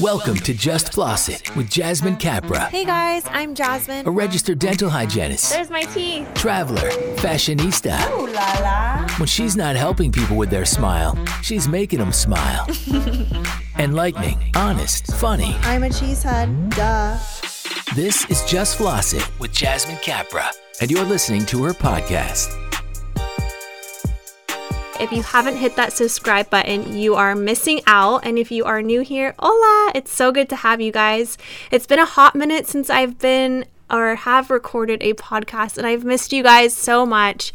Welcome to Just Floss It with Jasmine Capra, Hey guys, I'm Jasmine. a registered dental hygienist, There's my teeth. traveler, fashionista. Ooh la la. When she's not helping people with their smile, she's making them smile. Enlightening, honest, funny. I'm a cheesehead. Duh. This is Just Floss It with Jasmine Capra, and you're listening to her podcast. If you haven't hit that subscribe button, you are missing out. And if you are new here, hola! It's so good to have you guys. It's been a hot minute since I've been or have recorded a podcast, and I've missed you guys so much.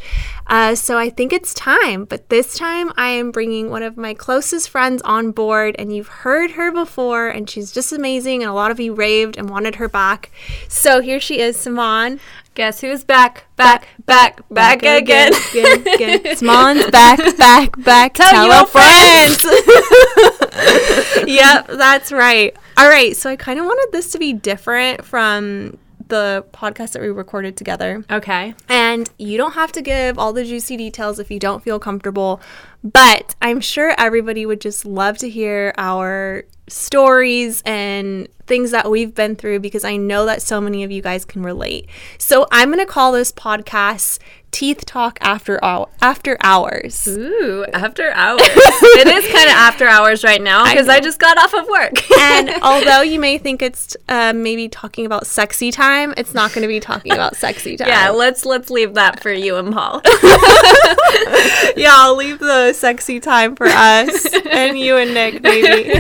Uh, so I think it's time. But this time, I am bringing one of my closest friends on board, and you've heard her before, and she's just amazing. And a lot of you raved and wanted her back. So here she is, Simone. Guess who's back, back, back, back, again. again, again. Simone's back, back, back. Tell your friends. yep, that's right. All right, so I kind of wanted this to be different from the podcast that we recorded together. Okay. And you don't have to give all the juicy details if you don't feel comfortable, but I'm sure everybody would just love to hear our stories and things that we've been through because I know that so many of you guys can relate. So I'm going to call this podcast Teeth Talk After Hour, After Hours. Ooh, after hours. it is kind of after hours right now because I, know. just got off of work. and although you may think it's uh, maybe talking about sexy time, it's not going to be talking about sexy time. yeah, let's let's leave that for you and Paul. yeah, I'll leave the sexy time for us and you and Nick, maybe.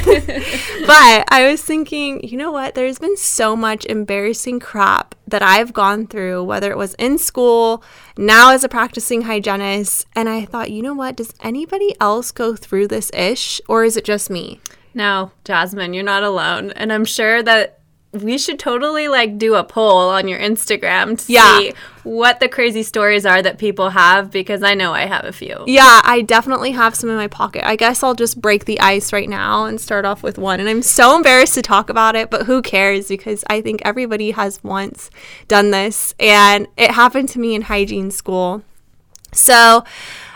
but I was thinking, you know what? There's been so much embarrassing crap that I've gone through, whether it was in school, now as a practicing hygienist. And I thought, you know what? Does anybody else go through this ish, or is it just me? no, Jasmine, you're not alone, and I'm sure that we should totally like do a poll on your Instagram to Yeah. see what the crazy stories are that people have because I know I have a few. Yeah, I definitely have some in my pocket. I guess I'll just break the ice right now and start off with one. And I'm so embarrassed to talk about it, but who cares? Because I think everybody has once done this. And it happened to me in hygiene school. So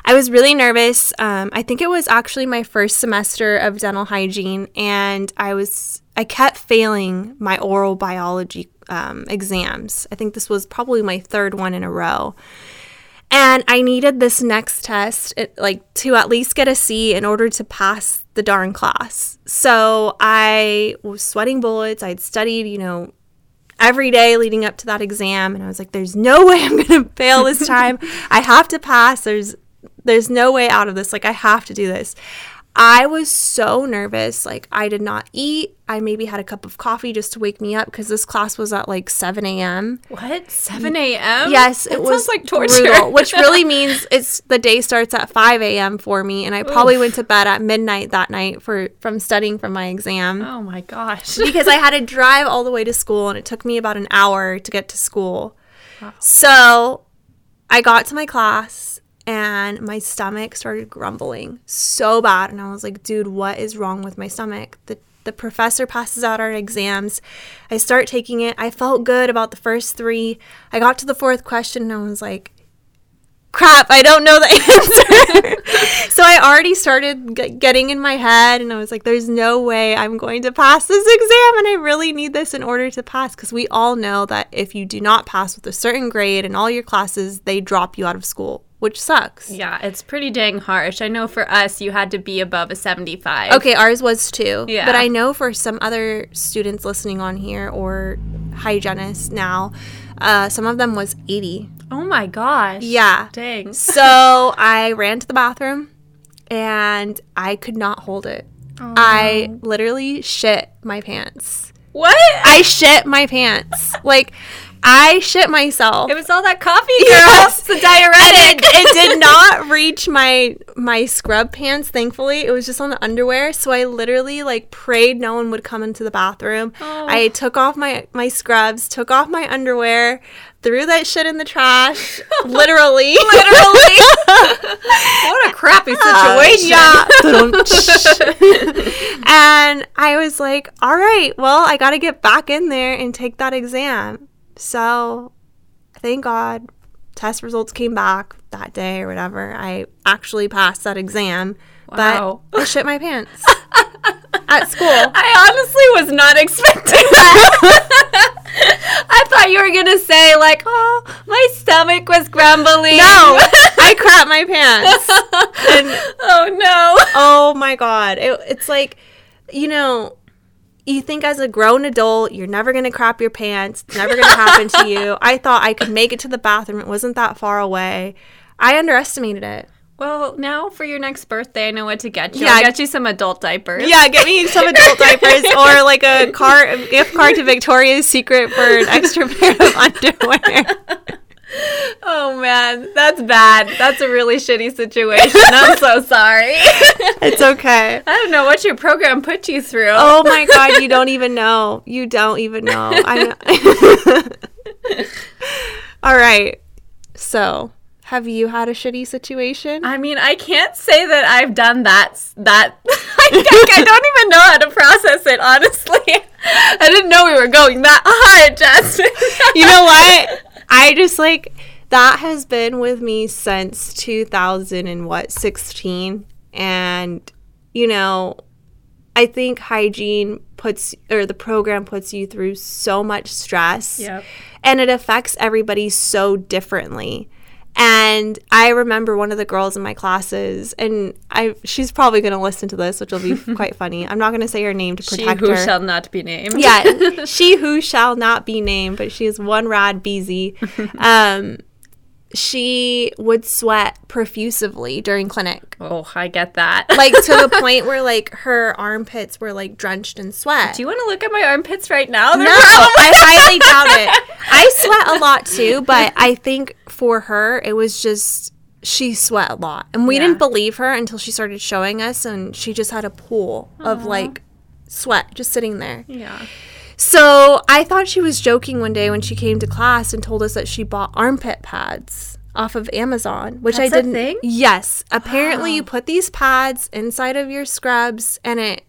I was really nervous. Um, I think it was actually my first semester of dental hygiene, and I was I kept failing my oral biology um, exams. I think this was probably my third one in a row. And I needed this next test, like to at least get a C in order to pass the darn class. So I was sweating bullets. I'd studied, you know, every day leading up to that exam, and I was like, "There's no way I'm going to fail this time. I have to pass. There's, there's no way out of this. Like I have to do this." I was so nervous. Like, I did not eat. I maybe had a cup of coffee just to wake me up because this class was at like 7 a.m. What? 7 a.m.? Yes, That it was like torture. brutal, which really means it's the day starts at 5 a.m. for me, and I probably went to bed at midnight that night for from studying for my exam oh my gosh. because I had to drive all the way to school, and it took me about an hour to get to school. So I got to my class, and my stomach started grumbling so bad, and I was like, "Dude, what is wrong with my stomach?" The the professor passes out our exams. I start taking it. I felt good about the first three. I got to the fourth question, and I was like, crap, I don't know the answer. so I already started g- getting in my head, and I was like, there's no way I'm going to pass this exam, and I really need this in order to pass. Because we all know that if you do not pass with a certain grade in all your classes, they drop you out of school, which sucks. Yeah, it's pretty dang harsh. I know for us, you had to be above a 75. Okay, ours was too. Yeah. But I know for some other students listening on here or hygienists now, uh, some of them was 80. Oh my gosh. Yeah. Dang. So I ran to the bathroom and I could not hold it. I literally shit my pants. What? I shit my pants. Like, I shit myself. It was all that coffee, girl. Yes. The diuretic. it did not reach my my scrub pants thankfully it was just on the underwear so i literally like prayed no one would come into the bathroom Oh. i took off my my scrubs took off my underwear threw that shit in the trash literally Literally. what a crappy situation. yeah. and I was like, all right, well, I got to get back in there and take that exam. So thank God test results came back that day or whatever. I actually passed that exam, Wow. but I shit my pants. at school. I honestly was not expecting that. I thought you were gonna say like, "Oh, my stomach was grumbling." No, I crap my pants. And oh no. oh my god, it, it's like, you know, you think as a grown adult you're never gonna crap your pants. It's never gonna happen to you. I thought I could make it to the bathroom. It wasn't that far away. I underestimated it. Well, now for your next birthday, I know what to get you. Yeah. I'll get you some adult diapers. Yeah, get me some adult diapers or like a car a gift card to Victoria's Secret for an extra pair of underwear. Oh man, that's bad. That's a really shitty situation. I'm so sorry. It's okay. I don't know what your program put you through. Oh my god, you don't even know. You don't even know. I All right. So, have you had a shitty situation? I mean, I can't say that I've done that. That I, I don't even know how to process it. Honestly, I didn't know we were going that hard, Jasmine. you know what? I just like that has been with me since 2000 and what 16 and you know I think hygiene puts or the program puts you through so much stress Yep. and it affects everybody so differently. And I remember one of the girls in my classes, and I she's probably going to listen to this, which will be quite funny. I'm not going to say her name to protect her. She who her. shall not be named. yeah, she who shall not be named, but she is one rad beezy. Um, she would sweat profusively during clinic, Oh, I get that. like to the point where like her armpits were like drenched in sweat. Do you want to look at my armpits right now? They're No, I highly doubt it. I sweat a lot too, but I think for her, it was just she sweat a lot. And we Yeah. didn't believe her until she started showing us, and she just had a pool of like sweat just sitting there. Yeah. So I thought she was joking one day when she came to class and told us that she bought armpit pads off of Amazon, which That's I a didn't. thing? Yes, apparently you put these pads inside of your scrubs and it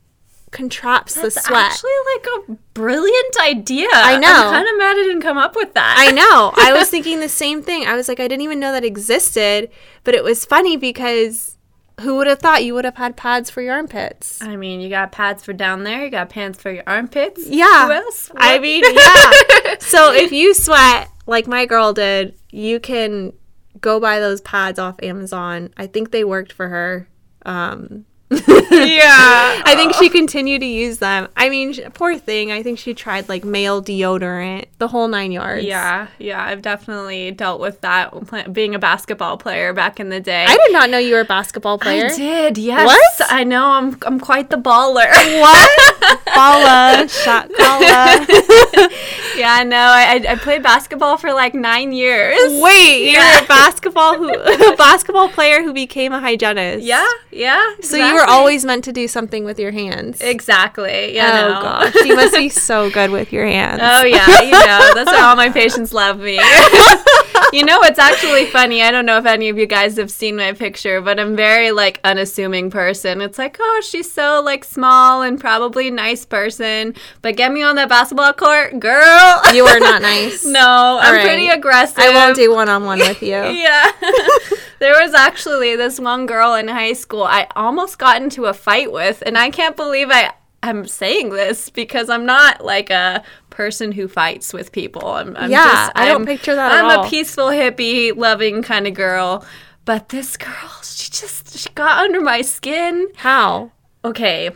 contracts the sweat. actually like a brilliant idea. I know. I'm kind of mad I didn't come up with that. I know. I was thinking the same thing. I was like, I didn't even know that existed, but it was funny because who would have thought you would have had pads for your armpits? I mean, you got pads for down there. You got pants for your armpits. Yeah. Who else? I mean, yeah. so if you sweat like my girl did, you can go buy those pads off Amazon. I think they worked for her. Um, yeah. I think she continued to use them. I mean, sh- poor thing. I think she tried like male deodorant, the whole nine yards. Yeah, yeah, I've definitely dealt with that being a basketball player back in the day. I did not know you were a basketball player. I did, yes. What? I know, I'm I'm quite the baller. What? Balla, shot caller. yeah, no, I, I I played basketball for like nine years. Wait, Yeah. you're a basketball who a basketball player who became a hygienist. Yeah, yeah. So you were always meant to do something with your hands. exactly. Yeah. oh no. gosh, you must be so good with your hands. Oh yeah, you know that's why all my patients love me. you know it's actually funny. I don't know if any of you guys have seen my picture, but I'm very like unassuming person. It's like, oh, she's so like small and probably nice person, but get me on that basketball court, girl. You are not nice. no, I'm right. pretty aggressive. I won't do one on one with you. Yeah. there was actually this one girl in high school I almost got into a fight with, and I can't believe I am saying this because I'm not like a person who fights with people. I'm, I'm Yeah, just, I don't picture that at I'm a peaceful, hippie, loving kind of girl. But this girl, she just she got under my skin. How? Okay.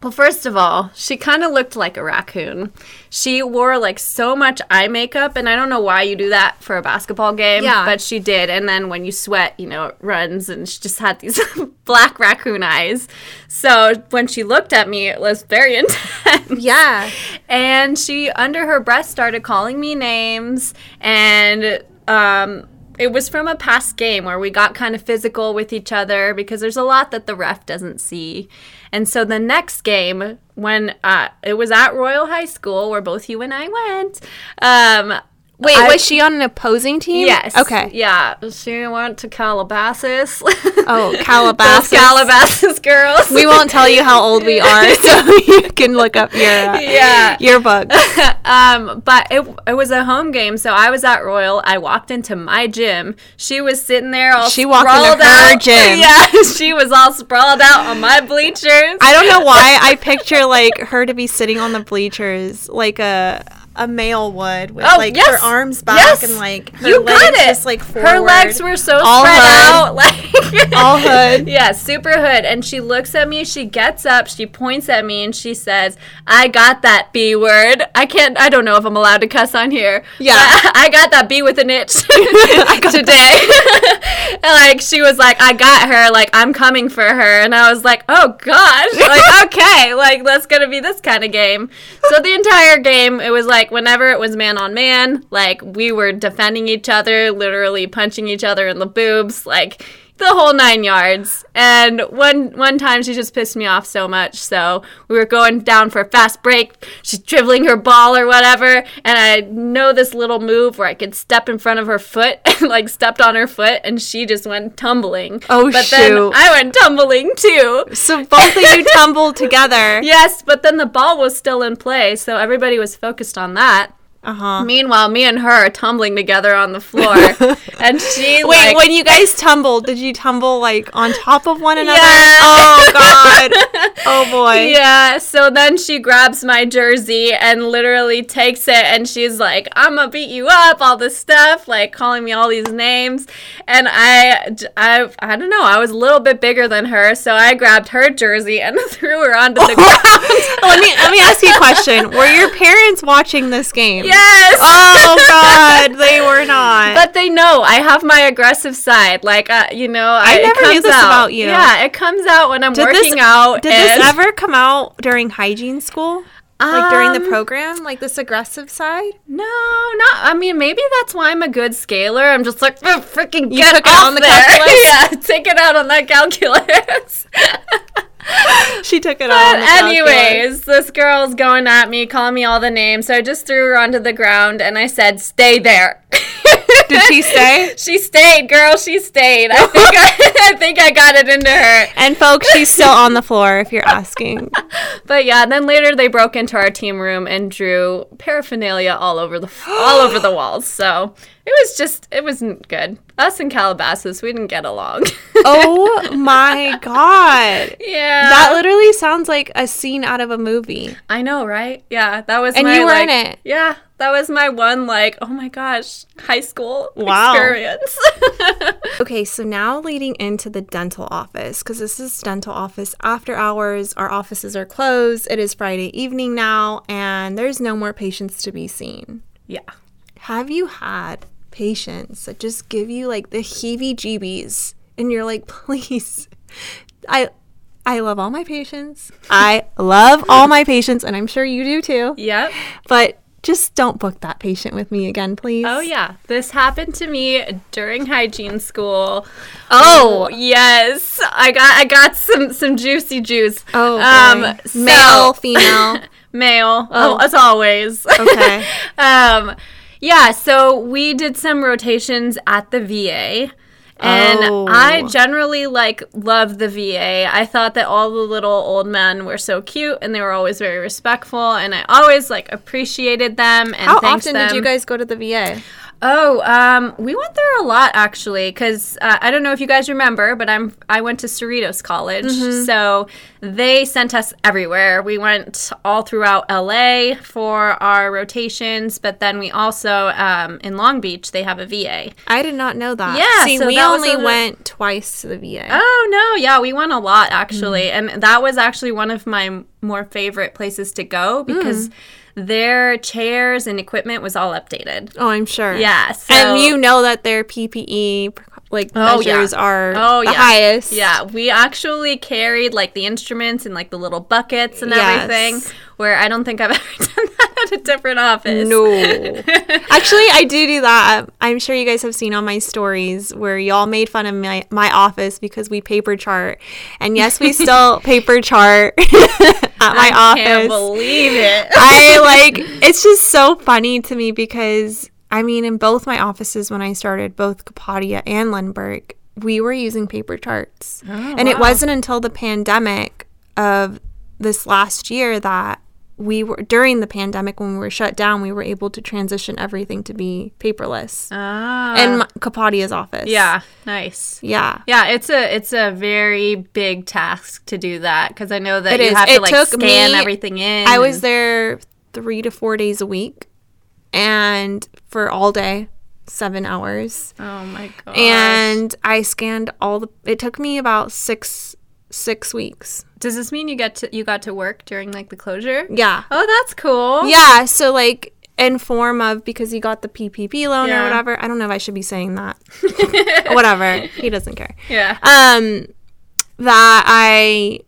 Well, first of all, she kind of looked like a raccoon. She wore like so much eye makeup, and I don't know why you do that for a basketball game, Yeah. but she did. And then when you sweat, you know, it runs, and she just had these black raccoon eyes. So when she looked at me, it was very intense. Yeah. And she, under her breath, started calling me names. And um, it was from a past game where we got kind of physical with each other because there's a lot that the ref doesn't see. And so the next game, when uh, it was at Royal High School, where both you and I went, um, Wait, I- was she on an opposing team? Yes. Okay. Yeah. She went to Calabasas. Oh, Calabasas. Calabasas girls. we won't tell you how old we are, so you can look up your uh, Yeah. your book. um, but it, it was a home game, so I was at Royal. I walked into my gym. She was sitting there all She walked into her out. gym. Yeah, she was all sprawled out on my bleachers. I don't know why I picture like her to be sitting on the bleachers like a a male would with Oh, like yes. her arms back Yes. and like her you legs got it. just like forward. her legs were so All spread hood. out, like All hood. Yeah, super hood. And she looks at me. She gets up. She points at me, and she says, "I got that B word. I can't. I don't know if I'm allowed to cuss on here. Yeah. I got that B with an itch today. and like she was like, I got her. Like I'm coming for her. And I was like, Oh gosh. Like okay. Like that's gonna be this kind of game. So the entire game, it was like whenever it was man on man, like we were defending each other, literally punching each other in the boobs, like the whole nine yards. And one one time she just pissed me off so much. So we were going down for a fast break. She's dribbling her ball or whatever, and I know this little move where I could step in front of her foot and like stepped on her foot, and she just went tumbling. Oh, but shoot. then I went tumbling too. So both of you tumbled together. Yes, but then the ball was still in play, so everybody was focused on that. Uh huh. Meanwhile, me and her are tumbling together on the floor, and she Wait, like, when you guys tumbled, did you tumble like on top of one another? Yeah. Oh god. Oh boy. Yeah, so then she grabs my jersey and literally takes it and she's like, I'm gonna beat you up, all this stuff, like calling me all these names. And I, I, I don't know, I was a little bit bigger than her, so I grabbed her jersey and threw her onto the ground. let me let me ask you a question. Were your parents watching this game? Yes! Oh god, they were not. But they know I have my aggressive side. Like, uh, you know, I, it never knew this out. about you. Yeah, it comes out when I'm did working this, out. Did and- this ever come out during hygiene school? Like during the Um, program, like this aggressive side? No, not. I mean, maybe that's why I'm a good scaler. I'm just like, "Oh, freaking get it on the there. calculus? yeah, take it out on that calculus. She took it but on. the calculus. anyways, this girl's going at me, calling me all the names. So I just threw her onto the ground and I said, "Stay there." Did she stay? she stayed, girl. She stayed. I think I, I think I got it into her. And folks, she's still on the floor if you're asking. But yeah, then later they broke into our team room and drew paraphernalia all over the all over the walls. So it was just it wasn't good. Us in Calabasas, we didn't get along. Oh my god. yeah, That literally sounds like a scene out of a movie. I know, right? Yeah, that was And my, you were in it. Yeah, that was my one like oh my gosh high school Wow. experience. Okay, so now leading into the dental office, because this is dental office after hours. Our offices are closed. It is Friday evening now, and there's no more patients to be seen. yeah. Have you had patients that just give you like the heebie jeebies and you're like, please, I. I love all my patients. I love all my patients, and I'm sure you do too. Yep. But just don't book that patient with me again, please. Oh yeah, this happened to me during hygiene school. Oh. yes, I got I got some some juicy juice. Oh, um, so- male, female. male, Oh. oh. as always. Okay. um, yeah. So we did some rotations at the VA. And Oh. I generally like love the VA. I thought that all the little old men were so cute and they were always very respectful and I always like appreciated them and How often did you guys go to the VA? Oh, um, we went there a lot actually, because uh, I don't know if you guys remember, but I'm I went to Cerritos College, Mm-hmm. so they sent us everywhere. We went all throughout LA for our rotations, but then we also um, in Long Beach they have a VA. I did not know that. Yeah, See, so we only a- went twice to the VA. Oh no, yeah, we went a lot actually, Mm. and that was actually one of my more favorite places to go Mm. Their chairs and equipment was all updated. Oh, I'm sure. Yeah, so and you know that their PPE like Oh, yeah. are Oh, the yeah. highest. Yeah, we actually carried like the instruments and like the little buckets and Yes. everything. Where I don't think I've ever done that at a different office. No. Actually, I do do that. I'm sure you guys have seen on my stories where y'all made fun of my, my office because we paper chart. And yes, we still paper chart at my I office. can't believe it. I like it's just so funny to me because I mean, in both my offices when I started, both Capadia and Lindbergh, we were using paper charts. and it wasn't until the pandemic of this last year that we were during the pandemic when we were shut down, we were able to transition everything to be paperless. Ah. in Capadia's office. yeah, nice. Yeah. Yeah, it's a it's a very big task to do that because I know that It you is. have to like took scan me- everything in. I was there three to four days a week and for all day, seven hours. Oh my god. And I scanned all the it took me about six six weeks. does this mean you get to you got to work during like the closure? Yeah. Oh, that's cool. Yeah. So like in form of because you got the PPP loan Yeah. or whatever. I don't know if I should be saying that. whatever. He doesn't care. Yeah. Um that I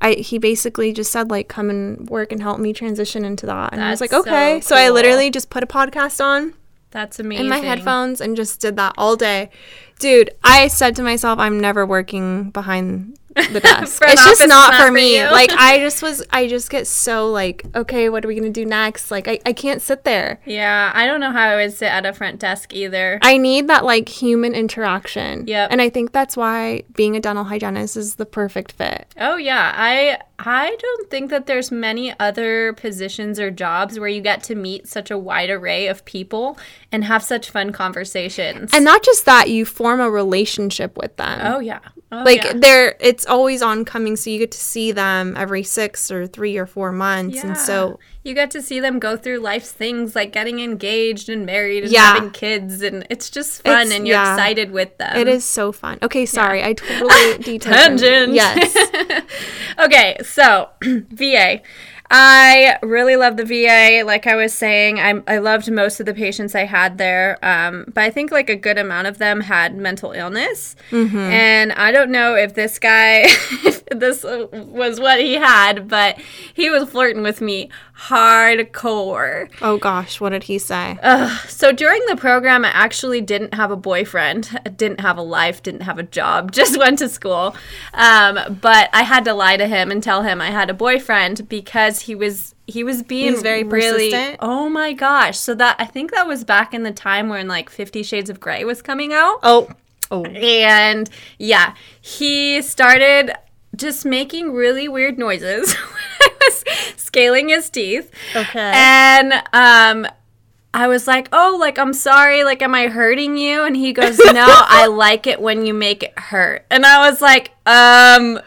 I he basically just said like come and work and help me transition into that. And I was like, okay. so So, I literally just put a podcast on That's amazing. in my headphones and just did that all day. Dude, I said to myself, I'm never working behind the desk. It's just not, not for for me. you. like I just was I just get so like, okay, what are we gonna do next? Like I, I can't sit there. Yeah, I don't know how I would sit at a front desk either. I need that like human interaction. Yeah. And I think that's why being a dental hygienist is the perfect fit. Oh yeah, I I don't think that there's many other positions or jobs where you get to meet such a wide array of people and have such fun conversations. And not just that, you form a relationship with them. oh yeah, oh, like yeah. they're it's always oncoming so you get to see them every six or three or four months Yeah. and so you get to see them go through life's things like getting engaged and married and Yeah. having kids and it's just fun It's- and you're yeah. excited with them. it is so fun okay sorry i totally detailed Tangent. yes Okay, so VA. I really love the VA. Like I was saying, I, I loved most of the patients I had there, um, but I think like a good amount of them had mental illness. And I don't know if this guy, if this was what he had, but he was flirting with me hardcore. oh gosh what did he say So during the program, I actually didn't have a boyfriend, didn't have a life, didn't have a job, just went to school. Um, but I had to lie to him and tell him I had a boyfriend because he was he was being He's very really. persistent? Oh my gosh! So that I think that was back in the time when like Fifty Shades of Grey was coming out. oh oh And yeah, he started just making really weird noises when I was scaling his teeth. Okay. And um I was like, "Oh, like I'm sorry, like am I hurting you?" And he goes, "No, I like it when you make it hurt." And I was like, "Um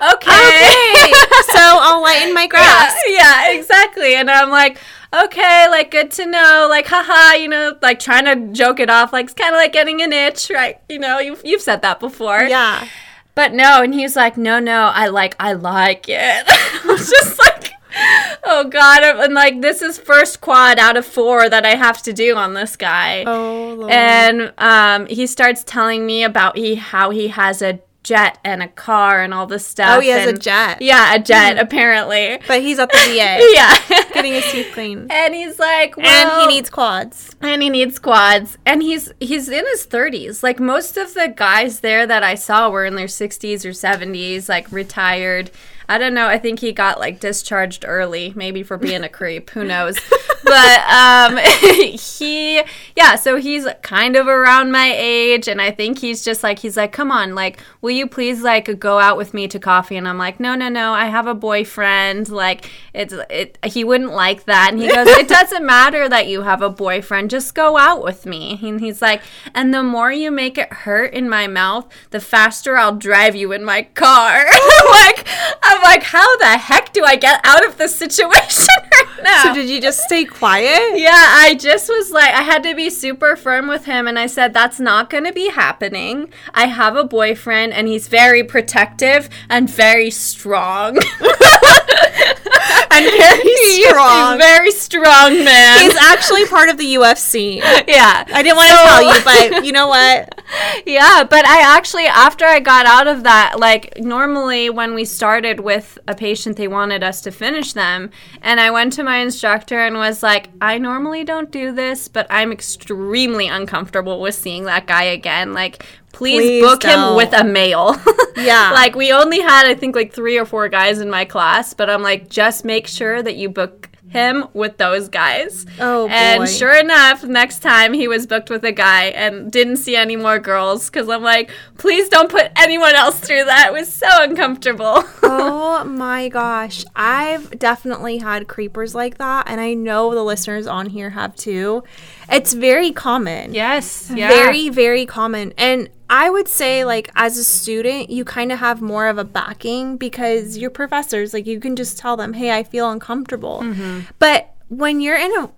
okay." so i'll lighten my yeah, grass yeah, exactly. And I'm like, okay, like good to know, like haha, you know, like trying to joke it off, like it's kind of like getting an itch, right? You know, you've you've said that before. yeah But no, and he's like, no, no, I like, I like it. I was just like, oh god, and like this is first quad out of four that I have to do on this guy. oh Lord. And um, he starts telling me about he how he has a jet and a car and all this stuff. oh he has a jet Yeah, a jet apparently. but he's at the va Yeah. getting his teeth cleaned and he's like, and he needs quads and he needs quads and he's he's in his 30s like most of the guys there that i saw were in their 60s or 70s like retired i don't know. I think he got like discharged early maybe for being a creep. Who knows? But um he yeah so he's kind of around my age and i think he's just like he's like come on like will you please like go out with me to coffee? And i'm like no no no. I have a boyfriend. Like it's it he wouldn't like that. And he goes it doesn't matter that you have a boyfriend. Just go out with me. And he's like and the more you make it hurt in my mouth the faster i'll drive you in my car. Like i'm like how the heck do i get out of this situation right now so did you just stay quiet yeah, I just was like, I had to be super firm with him, and I said, That's not going to be happening. I have a boyfriend, and he's very protective and very strong. and very strong He's very strong, man. he's actually part of the ufc yeah. i didn't want to So- tell you but you know what yeah, but I actually, after I got out of that, like normally when we started with a patient, they wanted us to finish them. And I went to my instructor and was like, I normally don't do this, but I'm extremely uncomfortable with seeing that guy again. Like, please, Please book don't. him with a male. Yeah. like, we only had, I think, like three or four guys in my class, but I'm like, just make sure that you book him with those guys. Oh, And boy. sure enough, next time he was booked with a guy and didn't see any more girls because I'm like, please don't put anyone else through that. It was so uncomfortable. oh my gosh. I've definitely had creepers like that, and I know the listeners on here have too. It's very common. yes. Yeah. Very, very common. And I would say, like, as a student, you kind of have more of a backing because your professors, like, you can just tell them, hey, I feel uncomfortable. Mm-hmm. But when you're in a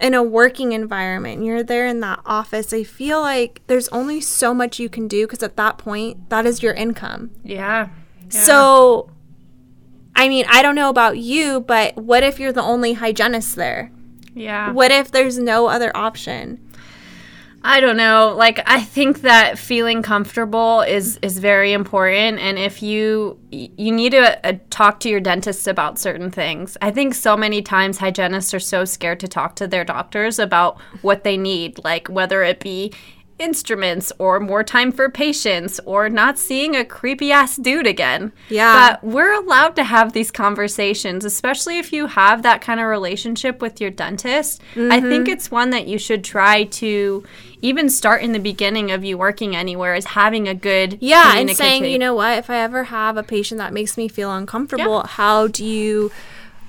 in a working environment, you're there in that office, I feel like there's only so much you can do because at that point, that is your income. Yeah. So, I mean, I don't know about you, but what if you're the only hygienist there? Yeah. What if there's no other option? I don't know. Like I think that feeling comfortable is is very important and if you you need to uh, talk to your dentist about certain things. I think so many times hygienists are so scared to talk to their doctors about what they need, like whether it be instruments or more time for patients or not seeing a creepy ass dude again. Yeah. But we're allowed to have these conversations, especially if you have that kind of relationship with your dentist. I think Mm-hmm. it's one that you should try to even start in the beginning of you working anywhere is having a good Yeah, and saying, you know what, if I ever have a patient that makes me feel uncomfortable, how do you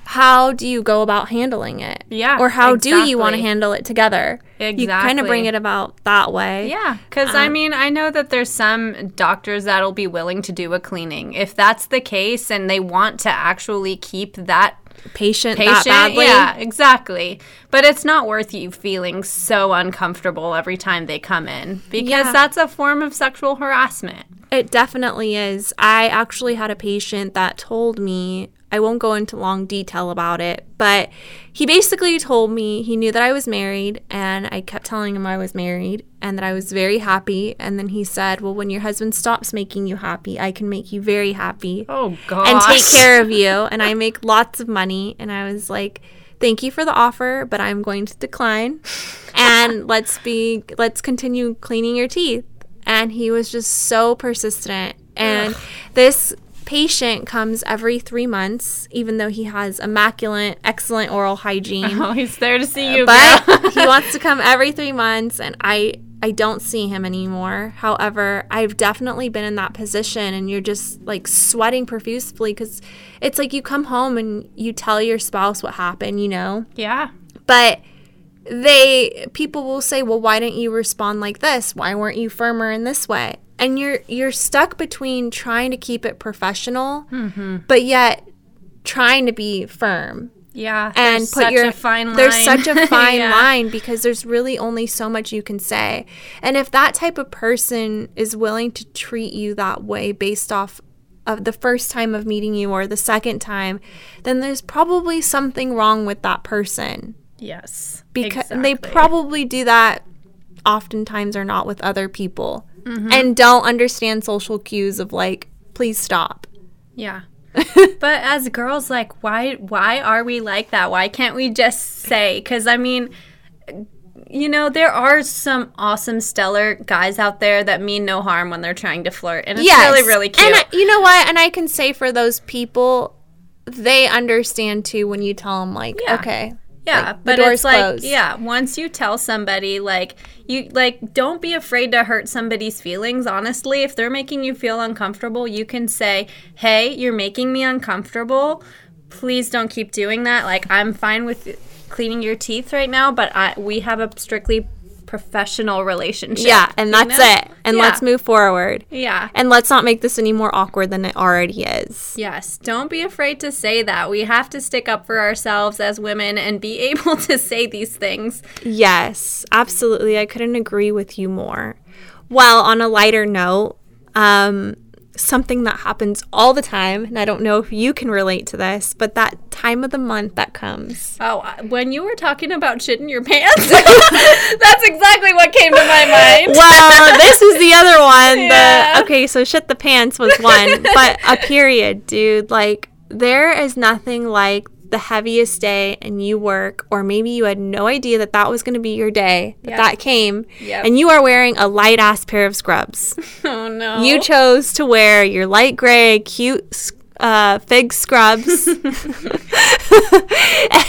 how do you go about handling it? Yeah, Or how do you want to handle it together? Exactly. You kind of bring it about that way. Yeah, because I um, mean, I know that there's some doctors that'll be willing to do a cleaning. If that's the case and they want to actually keep that Patient, that patient, badly. yeah, exactly. But it's not worth you feeling so uncomfortable every time they come in because Yeah. that's a form of sexual harassment. It definitely is. I actually had a patient that told me, I won't go into long detail about it, but he basically told me he knew that I was married and I kept telling him I was married and that I was very happy. And then he said, Well, when your husband stops making you happy, I can make you very happy Oh god. and take care of you. And I make lots of money. And I was like, Thank you for the offer, but I'm going to decline. And let's be, let's continue cleaning your teeth. And he was just so persistent. And this patient comes every three months, even though he has immaculate, excellent oral hygiene. Oh, he's there to see you, but he wants to come every three months and i i don't see him anymore. However i've definitely been in that position and you're just like sweating profusely because it's like you come home and you tell your spouse what happened you know? Yeah. but they people will say well why didn't you respond like this? Why weren't you firmer in this way and you're you're stuck between trying to keep it professional mm-hmm. but yet trying to be firm Yeah. and put such your a fine line. there's such a fine Yeah. line because there's really only so much you can say and if that type of person is willing to treat you that way based off of the first time of meeting you or the second time then there's probably something wrong with that person Yes. because and they probably do that oftentimes or not with other people Mm-hmm. and don't understand social cues of like please stop Yeah. but as girls like why why are we like that? Why can't we just say cuz I mean you know, there are some awesome stellar guys out there that mean no harm when they're trying to flirt. And it's really really cute. And I, you know what? And I can say for those people, they understand too when you tell them like, Yeah. okay, Yeah, Like, but it's like closed. yeah, once you tell somebody like you like don't be afraid to hurt somebody's feelings, honestly. If they're making you feel uncomfortable, you can say, "Hey, you're making me uncomfortable. Please don't keep doing that. Like I'm fine with cleaning your teeth right now, but I we have a strictly professional relationship." yeah, and you that's know? it. And Yeah. let's move forward. Yeah. And let's not make this any more awkward than it already is. Yes, don't be afraid to say that. We have to stick up for ourselves as women and be able to say these things. Yes, absolutely. I couldn't agree with you more. Well, on a lighter note, um, something that happens all the time, and I don't know if you can relate to this, but that time of the month that comes. Oh, when you were talking about shit in your pants, that's exactly what came to my mind. Well, this is the other one. Yeah. The okay, so shit the pants was one, but a period, dude. Like there is nothing like the heaviest day and you work or maybe you had no idea that that was going to be your day that Yep. that came Yep. and you are wearing a light ass pair of scrubs Oh no. you chose to wear your light gray cute uh, fig scrubs,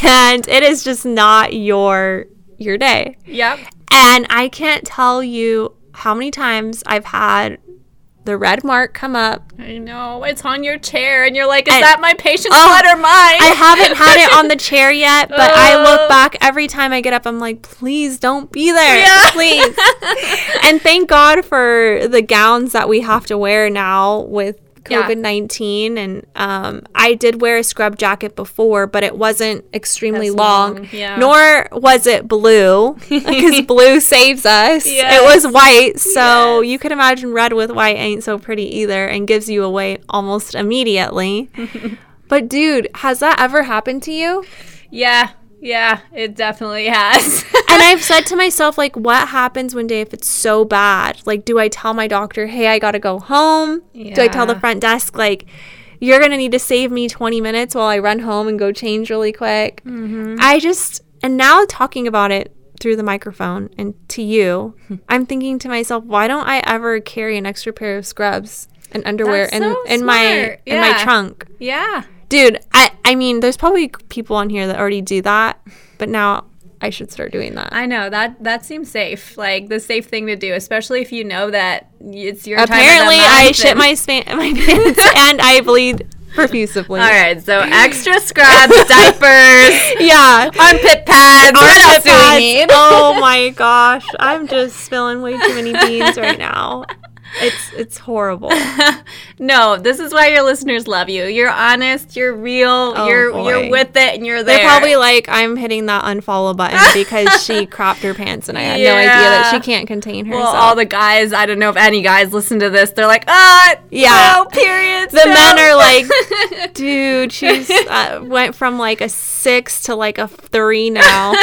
and it is just not your your day. Yep. And I can't tell you how many times I've had the red mark come up. I know. It's on your chair, and you're like, is And- that my patient's Oh, blood or mine? I haven't had it on the chair yet, but I Oh. look back every time I get up. I'm like, please don't be there. Yeah. Please. and thank God for the gowns that we have to wear now with. COVID 19. And um, I did wear a scrub jacket before, but it wasn't extremely long, long, yeah. nor was it blue because blue saves us. Yes. It was white. So Yes. you can imagine red with white ain't so pretty either and gives you away almost immediately. But dude, has that ever happened to you? yeah. Yeah. It definitely has. And I've said to myself, like, what happens one day if it's so bad? Like, do I tell my doctor, hey, I gotta go home? Do I tell the front desk, like, you're gonna need to save me 20 minutes while I run home and go change really quick? Mm-hmm. I just, and now talking about it through the microphone and to you, I'm thinking to myself, why don't I ever carry an extra pair of scrubs and underwear That's in, so in my smart. in my trunk? yeah. Dude, I I mean, there's probably people on here that already do that, but now I should start doing that. I know that that seems safe, like the safe thing to do, especially if you know that it's your time of the Apparently, I month shit and- my span- my pants and I bleed profusely. All right, so extra scrubs, diapers, Yeah. armpit pads. Armpit pads. oh my gosh, I'm just spilling way too many beans right now. It's it's horrible. No, this is why your listeners love you. You're honest. You're real. Oh, you're boy. you're with it, and you're there. They're probably like, I'm hitting that unfollow button because she cropped her pants and I had no idea that she can't contain herself. well, all the guys. I don't know if any guys listen to this. They're like, ah, Yeah. no, periods. the no." men are like, dude, she's uh, went from like a six to like a three now.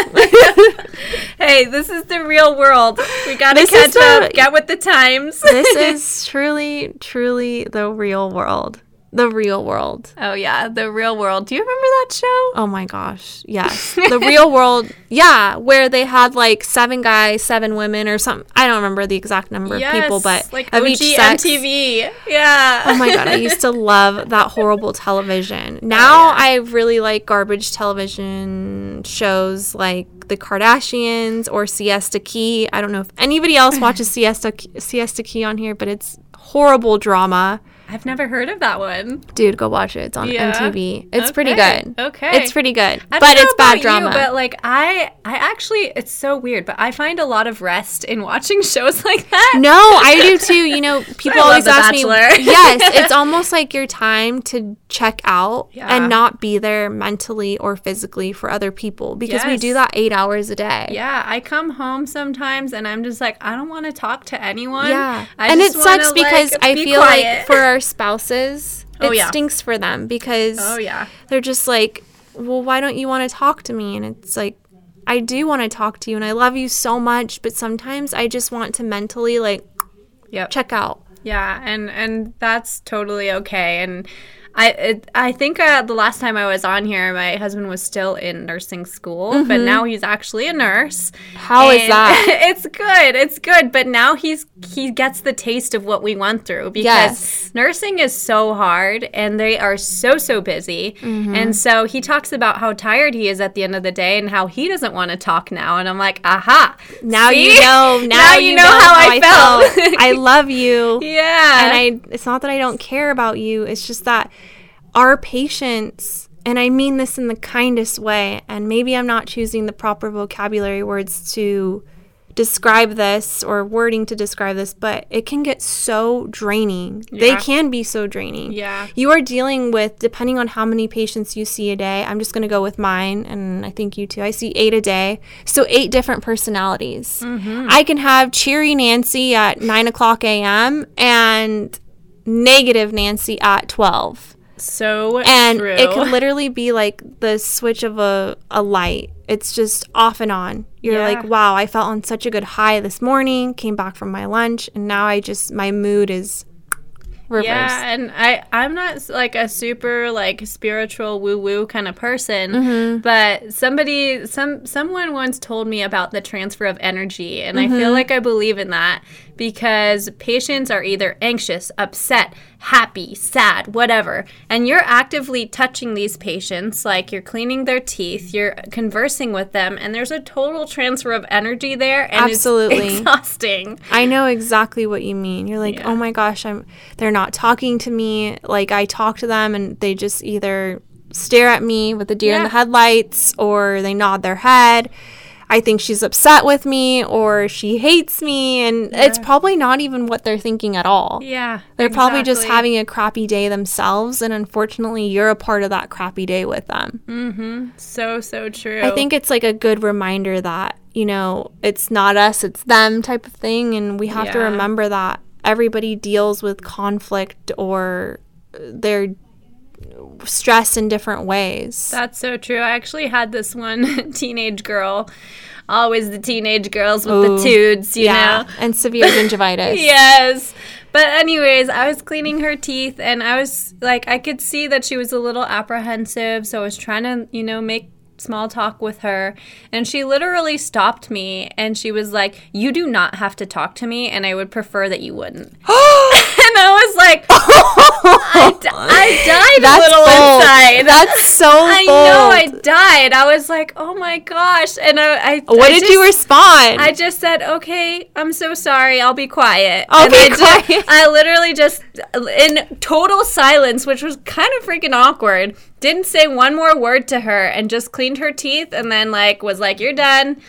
hey, this is the real world. We gotta This is catch up. Get with the times. this is truly, truly the real world. The real world. oh yeah, the real world. Do you remember that show? Oh my gosh. Yes. The real world. Yeah. Where they had like seven guys, seven women, or something. I don't remember the exact number of people, but like of OG each sex. MTV. Yeah. Oh my god, I used to love that horrible television. Oh, now yeah. I really like garbage television shows like The Kardashians or Siesta Key. I don't know if anybody else watches Siesta Siesta Key on here, but it's horrible drama. I've never heard of that one. Dude, go watch it. It's on Yeah. MTV. It's pretty good. Okay. It's pretty good. But it's bad about drama. You, but like I, I actually, it's so weird. But I find a lot of rest in watching shows like that. No, I do too. You know, people always ask me. Bachelor. yes, it's almost like your time to check out Yeah. and not be there mentally or physically for other people because we do that eight hours a day. Yeah, I come home sometimes and I'm just like, I don't want to talk to anyone. Yeah. I and it sucks because like, I be feel quiet. like for our spouses, Oh, it yeah. stinks for them because oh yeah, they're just like, well, why don't you want to talk to me? And it's like, I do want to talk to you and I love you so much, but sometimes I just want to mentally like yep. check out. Yeah, and and that's totally okay. And I it, I think uh, the last time I was on here, my husband was still in nursing school, but now he's actually a nurse. Mm-hmm. How is that? it's good. It's good, but now he's he gets the taste of what we went through because Yes. nursing is so hard and they are so so busy. Mm-hmm. And so he talks about how tired he is at the end of the day and how he doesn't want to talk now. And I'm like, aha! Now you know. Now, you know how I felt. I love you. Yeah. And I it's not that I don't care about you. It's just that our patients and I mean this in the kindest way and maybe I'm not choosing the proper vocabulary words to describe this or wording to describe this, but it can get so draining. They can be so draining. Yeah. You are dealing with depending on how many patients you see a day. I'm just going to go with mine and I think you too. I see 8 a day. So 8 different personalities. Mm-hmm. I can have cheery Nancy at 9 o'clock a.m. and negative Nancy at 12 so and true. it can literally be like the switch of a, a light it's just off and on you're Yeah. like wow i felt on such a good high this morning came back from my lunch and now i just my mood is reversed Yeah, and I I'm not like a super like spiritual woo woo kind of person, Mm-hmm. but somebody some someone once told me about the transfer of energy, and I Mm-hmm. feel like I believe in that because patients are either anxious, upset, happy, sad, whatever. And you're actively touching these patients, like you're cleaning their teeth, you're conversing with them, and there's a total transfer of energy there. And Absolutely. It's exhausting. I know exactly what you mean. You're like, oh Yeah. "Oh my gosh, I'm they're not talking to me." Like I talk to them and they just either stare at me with the deer in the headlights or they nod their head. I think she's upset with me or she hates me and it's probably not even what they're thinking at all. Yeah. They're probably just having a crappy day themselves and unfortunately you're a part of that crappy day with them. Mm-hmm. so, so true. I think it's like a good reminder that, you know, it's not us, it's them type of thing. And we have to remember that everybody deals with conflict or their stress in different ways. That's so true. I actually had this one teenage girl, always the teenage girls with the Ooh, tudes, you yeah. know? And severe gingivitis. Yes. But anyways, I was cleaning her teeth and I was like I could see that she was a little apprehensive, so I was trying to, you know, make small talk with her and she literally stopped me and she was like, "You do not have to talk to me and I would prefer that you wouldn't." and I was like, oh I, d- I died That's a little bold. inside. That's so I bold. know I died. I was like, "Oh my gosh!" And I, I what I did you respond? I just said, "Okay, I'm so sorry. I'll be quiet." I'll and be I quiet. I literally just, in total silence, which was kind of freaking awkward, didn't say one more word to her, and just cleaned her teeth, and then like was like, "You're done."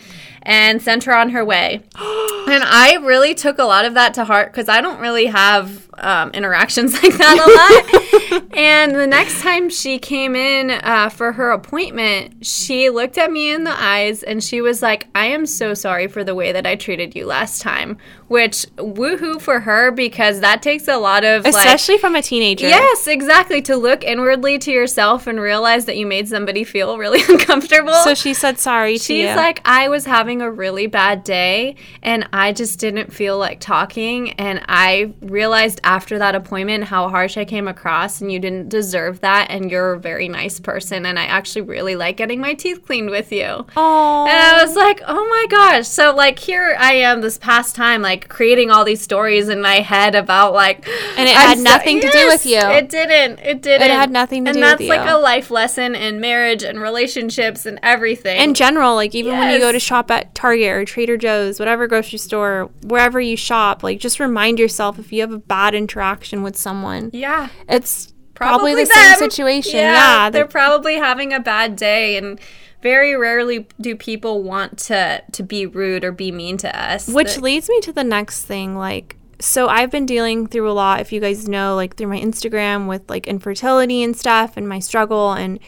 And sent her on her way. and I really took a lot of that to heart because I don't really have um, interactions like that a lot. and the next time she came in uh, for her appointment, she looked at me in the eyes and she was like, I am so sorry for the way that I treated you last time. Which, woohoo for her because that takes a lot of like, Especially from a teenager. Yes, exactly. To look inwardly to yourself and realize that you made somebody feel really uncomfortable. So she said sorry to She's like, I was having a really bad day and I just didn't feel like talking. And I realized after that appointment how harsh I came across, and you didn't deserve that. And you're a very nice person. And I actually really like getting my teeth cleaned with you. oh, And I was like, oh my gosh. So, like, here I am this past time, like, creating all these stories in my head about, like, And it I'm had nothing to do with you. It didn't. It didn't. It had nothing to and do with you. And that's like a life lesson in marriage and relationships and everything. in general, like even when you go to shop at Target or Trader Joe's, whatever grocery store, wherever you shop, like just remind yourself if you have a bad interaction with someone, yeah. it's probably, the them. same situation. Yeah, Yeah, they're they're- probably having a bad day, and very rarely do people want to to be rude or be mean to us. which That- leads me to the next thing. Like, so I've been dealing through a lot. If you guys know, like through my Instagram with like infertility and stuff, and my struggle, and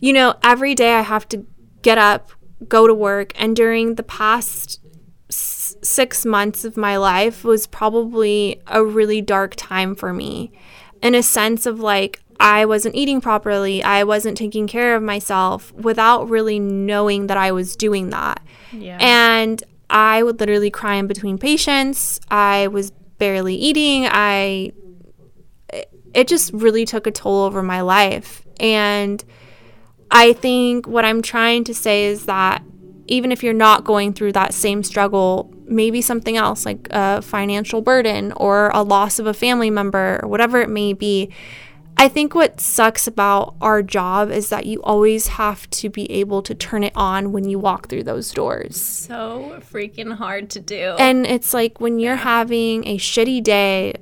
you know, every day I have to get up, go to work, and during the past s- six months of my life was probably a really dark time for me in a sense of like I wasn't eating properly, I wasn't taking care of myself without really knowing that I was doing that. Yeah. And I would literally cry in between patients. I was barely eating. I it just really took a toll over my life. And I think what I'm trying to say is that even if you're not going through that same struggle, maybe something else like a financial burden or a loss of a family member or whatever it may be, I think what sucks about our job is that you always have to be able to turn it on when you walk through those doors. so freaking hard to do. And it's like when you're having a shitty day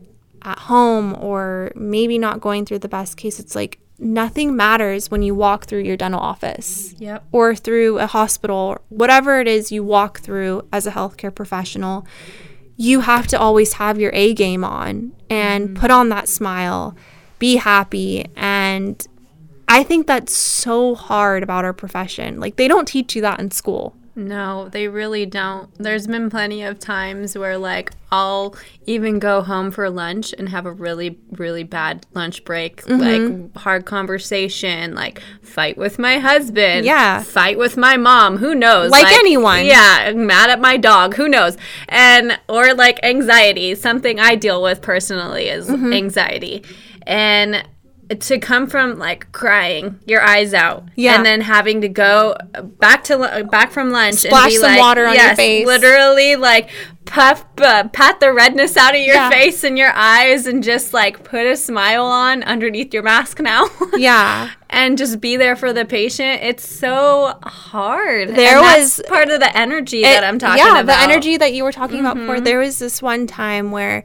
at home or maybe not going through the best case, it's like nothing matters when you walk through your dental office yep. or through a hospital, whatever it is you walk through as a healthcare professional. You have to always have your A game on and mm-hmm. put on that smile, be happy. And I think that's so hard about our profession. Like, they don't teach you that in school. No, they really don't. There's been plenty of times where, like, I'll even go home for lunch and have a really, really bad lunch break, Mm-hmm. like hard conversation, like fight with my husband, Yeah. fight with my mom. Who knows? Like anyone. Yeah, mad at my dog. Who knows? And or like anxiety. Something I deal with personally is Mm-hmm. anxiety, and to come from like crying, your eyes out, Yeah. and then having to go back to back from lunch Splash and be some like, water on your yes, face. literally like puff, uh, pat the redness out of your Yeah. face and your eyes, and just like put a smile on underneath your mask now. Yeah. and just be there for the patient. It's so hard. There was- part of the energy that I'm talking yeah, about. the energy that you were talking about before. Mm-hmm. There was this one time where,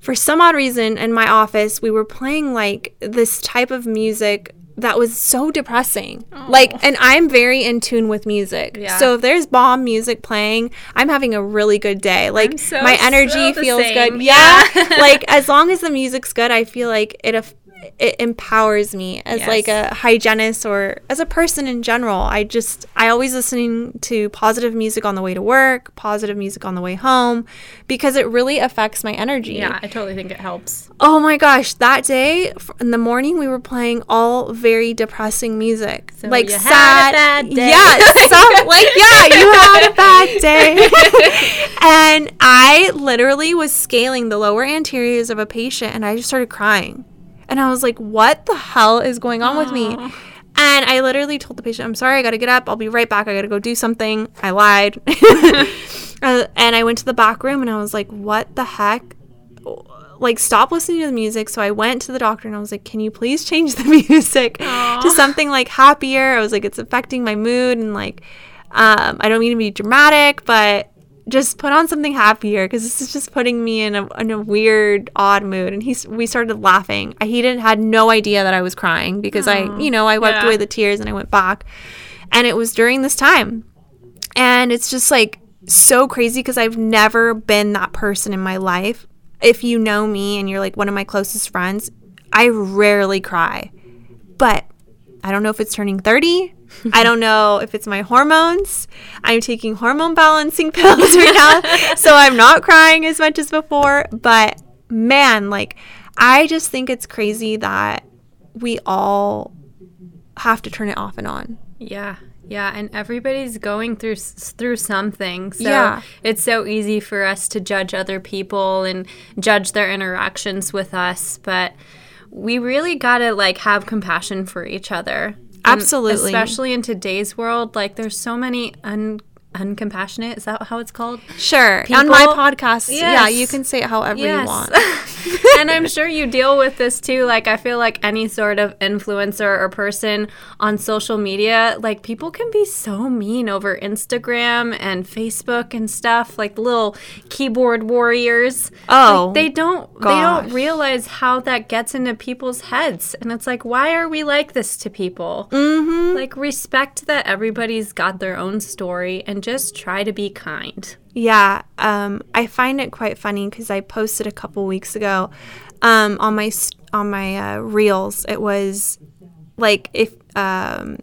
for some odd reason, in my office, we were playing like this type of music that was so depressing. Like, and I'm very in tune with music. Yeah. So if there's bomb music playing, I'm having a really good day. Like, so- my energy so feels same. good. Yeah. Yeah. like, as long as the music's good, I feel like it. Af- it empowers me as Yes. like a hygienist or as a person in general. I just I always listening to positive music on the way to work, positive music on the way home because it really affects my energy. yeah, I totally think it helps. Oh my gosh, that day in the morning we were playing all very depressing music. like you had sad. Yeah, so, like yeah, you had a bad day. and I literally was scaling the lower anteriors of a patient and I just started crying. And I was like, what the hell is going on with me? And I literally told the patient, I'm sorry, I gotta get up. I'll be right back. I gotta go do something. I lied. Uh, and I went to the back room and I was like, what the heck? Like, stop listening to the music. So I went to the doctor and I was like, can you please change the music to something like happier? I was like, it's affecting my mood. And like, um, I don't mean to be dramatic, but just put on something happier because this is just putting me in a, in a weird, odd mood. And he's, we started laughing. He didn't had no idea that I was crying because I, you know, I wiped Yeah. away the tears and I went back. And it was during this time. And it's just like so crazy because I've never been that person in my life. If you know me and you're like one of my closest friends, I rarely cry. But I don't know if it's turning 30. I don't know if it's my hormones. I'm taking hormone balancing pills right now. so I'm not crying as much as before. But man, like, I just think it's crazy that we all have to turn it off and on. Yeah. Yeah, and everybody's going through through something. So Yeah. it's so easy for us to judge other people and judge their interactions with us, but we really got to like have compassion for each other. And Absolutely. Especially in today's world, like there's so many un uncompassionate, is that how it's called? Sure. on my People- podcast, yeah, you can say it however you want. and I'm sure you deal with this too. Like, I feel like any sort of influencer or person on social media, like, people can be so mean over Instagram and Facebook and stuff, like little keyboard warriors. Oh, Like, they don't they don't realize how that gets into people's heads, and it's like, why are we like this to people? Mm-hmm. Like, respect that everybody's got their own story, and just try to be kind. Yeah, um, I find it quite funny because I posted a couple weeks ago um, on my on my uh, reels. It was like if um,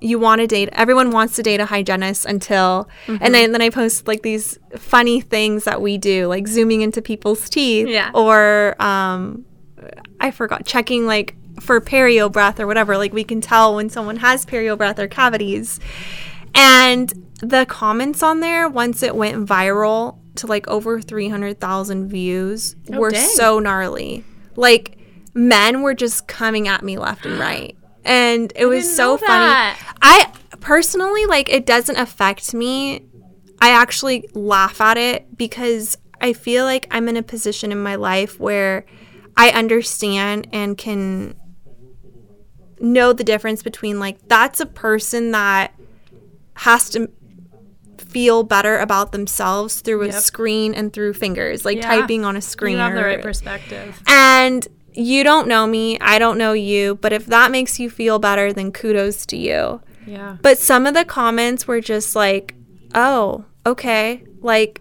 you want to date, everyone wants to date a hygienist until, and then then I post like these funny things that we do, like zooming into people's teeth, Yeah. or um, I forgot checking like for perio breath or whatever. Like we can tell when someone has perio breath or cavities. And the comments on there, once it went viral to like over 300,000 views, were dang. so gnarly. Like men were just coming at me left and right. And it was so funny. I personally like it doesn't affect me. I actually laugh at it because I feel like I'm in a position in my life where I understand and can know the difference between like that's a person that has to feel better about themselves through a screen and through fingers, like Yeah. typing on a screen. You have the right perspective. and you don't know me, I don't know you, but if that makes you feel better, then kudos to you. Yeah. But some of the comments were just like, oh, okay. Like,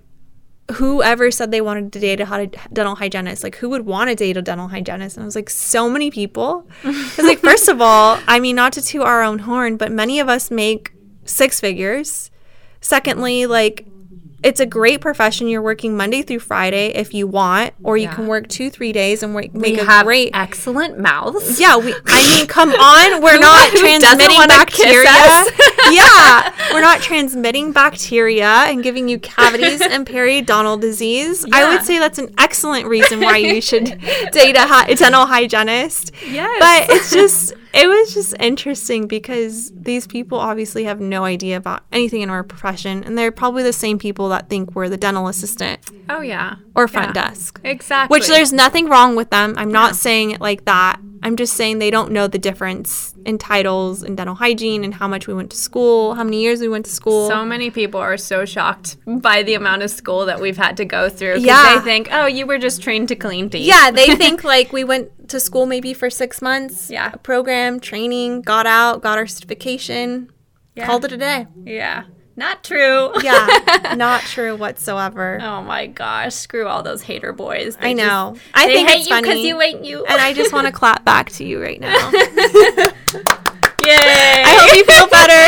whoever said they wanted to date a dental hygienist, like, who would want to date a dental hygienist? And I was like, so many people. Because, like, first of all, I mean, not to toot our own horn, but many of us make six figures. Secondly, like, it's a great profession. You're working Monday through Friday if you want, or you Yeah. can work two, three days and work, We make a have great. excellent mouths. Yeah, we, I mean, come on. We're not transmitting bacteria. yeah, we're not transmitting bacteria and giving you cavities and periodontal disease. I would say that's an excellent reason why you should date a, a dental hygienist. Yes. But it's just, it was just interesting because these people obviously have no idea about anything in our profession. And they're probably the same people that think we're the dental assistant Oh yeah. or front Yeah. desk. Exactly. Which there's nothing wrong with them. I'm not saying it like that. I'm just saying they don't know the difference in titles and dental hygiene and how much we went to school, how many years we went to school. So many people are so shocked by the amount of school that we've had to go through. Yeah. They think, oh, you were just trained to clean teeth. yeah, they think like we went to school maybe for six months. Yeah. A program, training, got out, got our certification, Yeah. called it a day. Yeah. Not true. Yeah, not true whatsoever. Oh my gosh. Screw all those hater boys. I They just- know. I they think hate it's you because you ain't you. and I just want to clap back to you right now. Yay. I hope you feel better.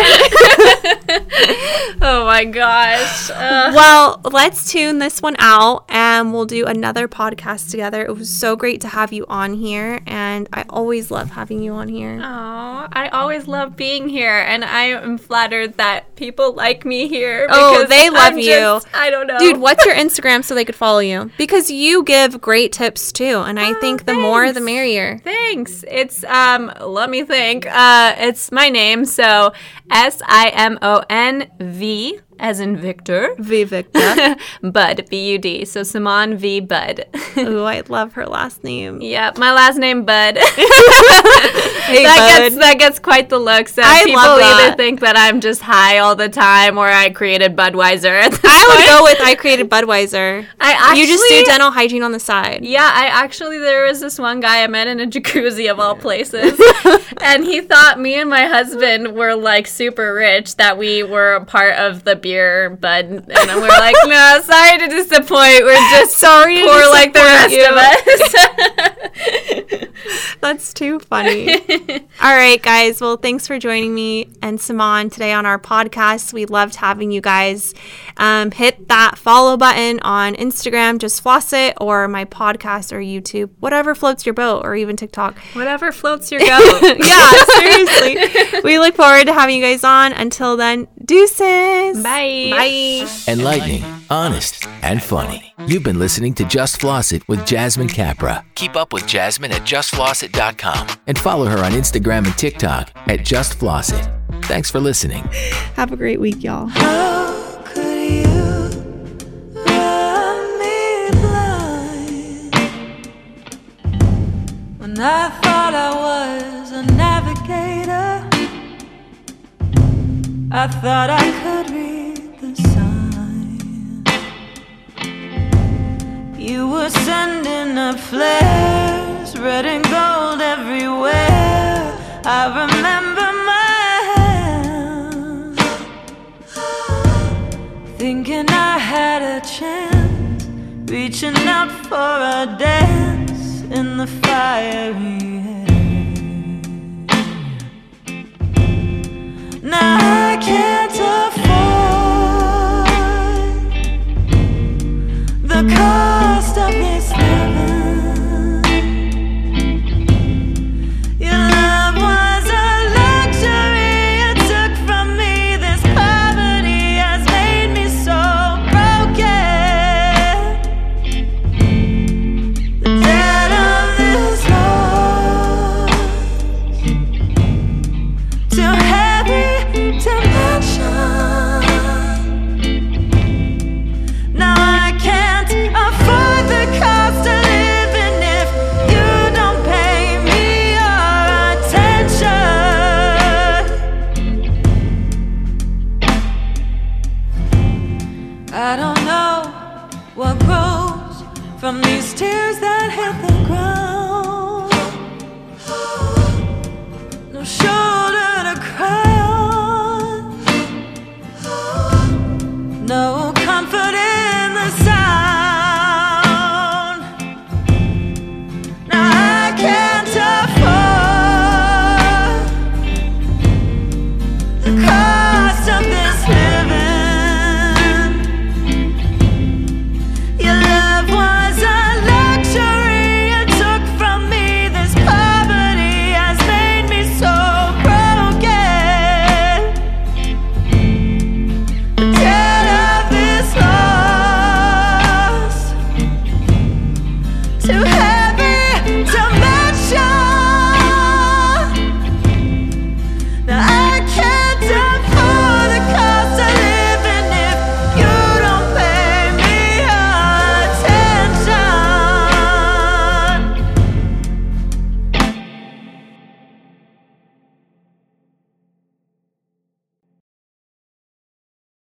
oh my gosh. Ugh. well, let's tune this one out and we'll do another podcast together. It was so great to have you on here, and I always love having you on here. Oh, I always love being here, and I am flattered that people like me here. Oh, they love I'm you. just- I don't know, Dude, what's your Instagram so they could follow you? Because you give great tips too, and I think the more the merrier. Thanks. It's um. Let me think. Uh, it's my name. So S I M O N V as in Victor. V Victor. Bud B U D. So Simone V Bud. Ooh, I love her last name. yep, my last name Bud. Hey, that bud. gets that gets quite the look. So I people either think that I'm just high all the time, or I created Budweiser. I would go with I created Budweiser. I you just do dental hygiene on the side. Yeah, I actually there was this one guy I met in a jacuzzi of all places, and he thought me and my husband were like super rich that we were a part of the beer bud, and we're like, no, sorry to disappoint. We're just Sorry to poor like the rest disappoint of us. That's too funny. All right, guys. Well, thanks for joining me and Simone today on our podcast. We loved having you guys. Um, hit that follow button on Instagram, just floss it, or my podcast or YouTube, whatever floats your boat, or even TikTok. Whatever floats your boat. yeah, seriously. we look forward to having you guys on. Until then, deuces. Bye. Bye. Enlightening, honest, and funny. You've been listening to Just Floss It with Jasmine Capra. Keep up with Jasmine at justflossit.com and follow her on Instagram and TikTok at Just Floss It. Thanks for listening. Have a great week, y'all. I thought I was a navigator? I thought I could read the signs. You were sending up flares, red and gold everywhere. I remember thinking I had a chance, reaching out for a dance in the fiery air. Now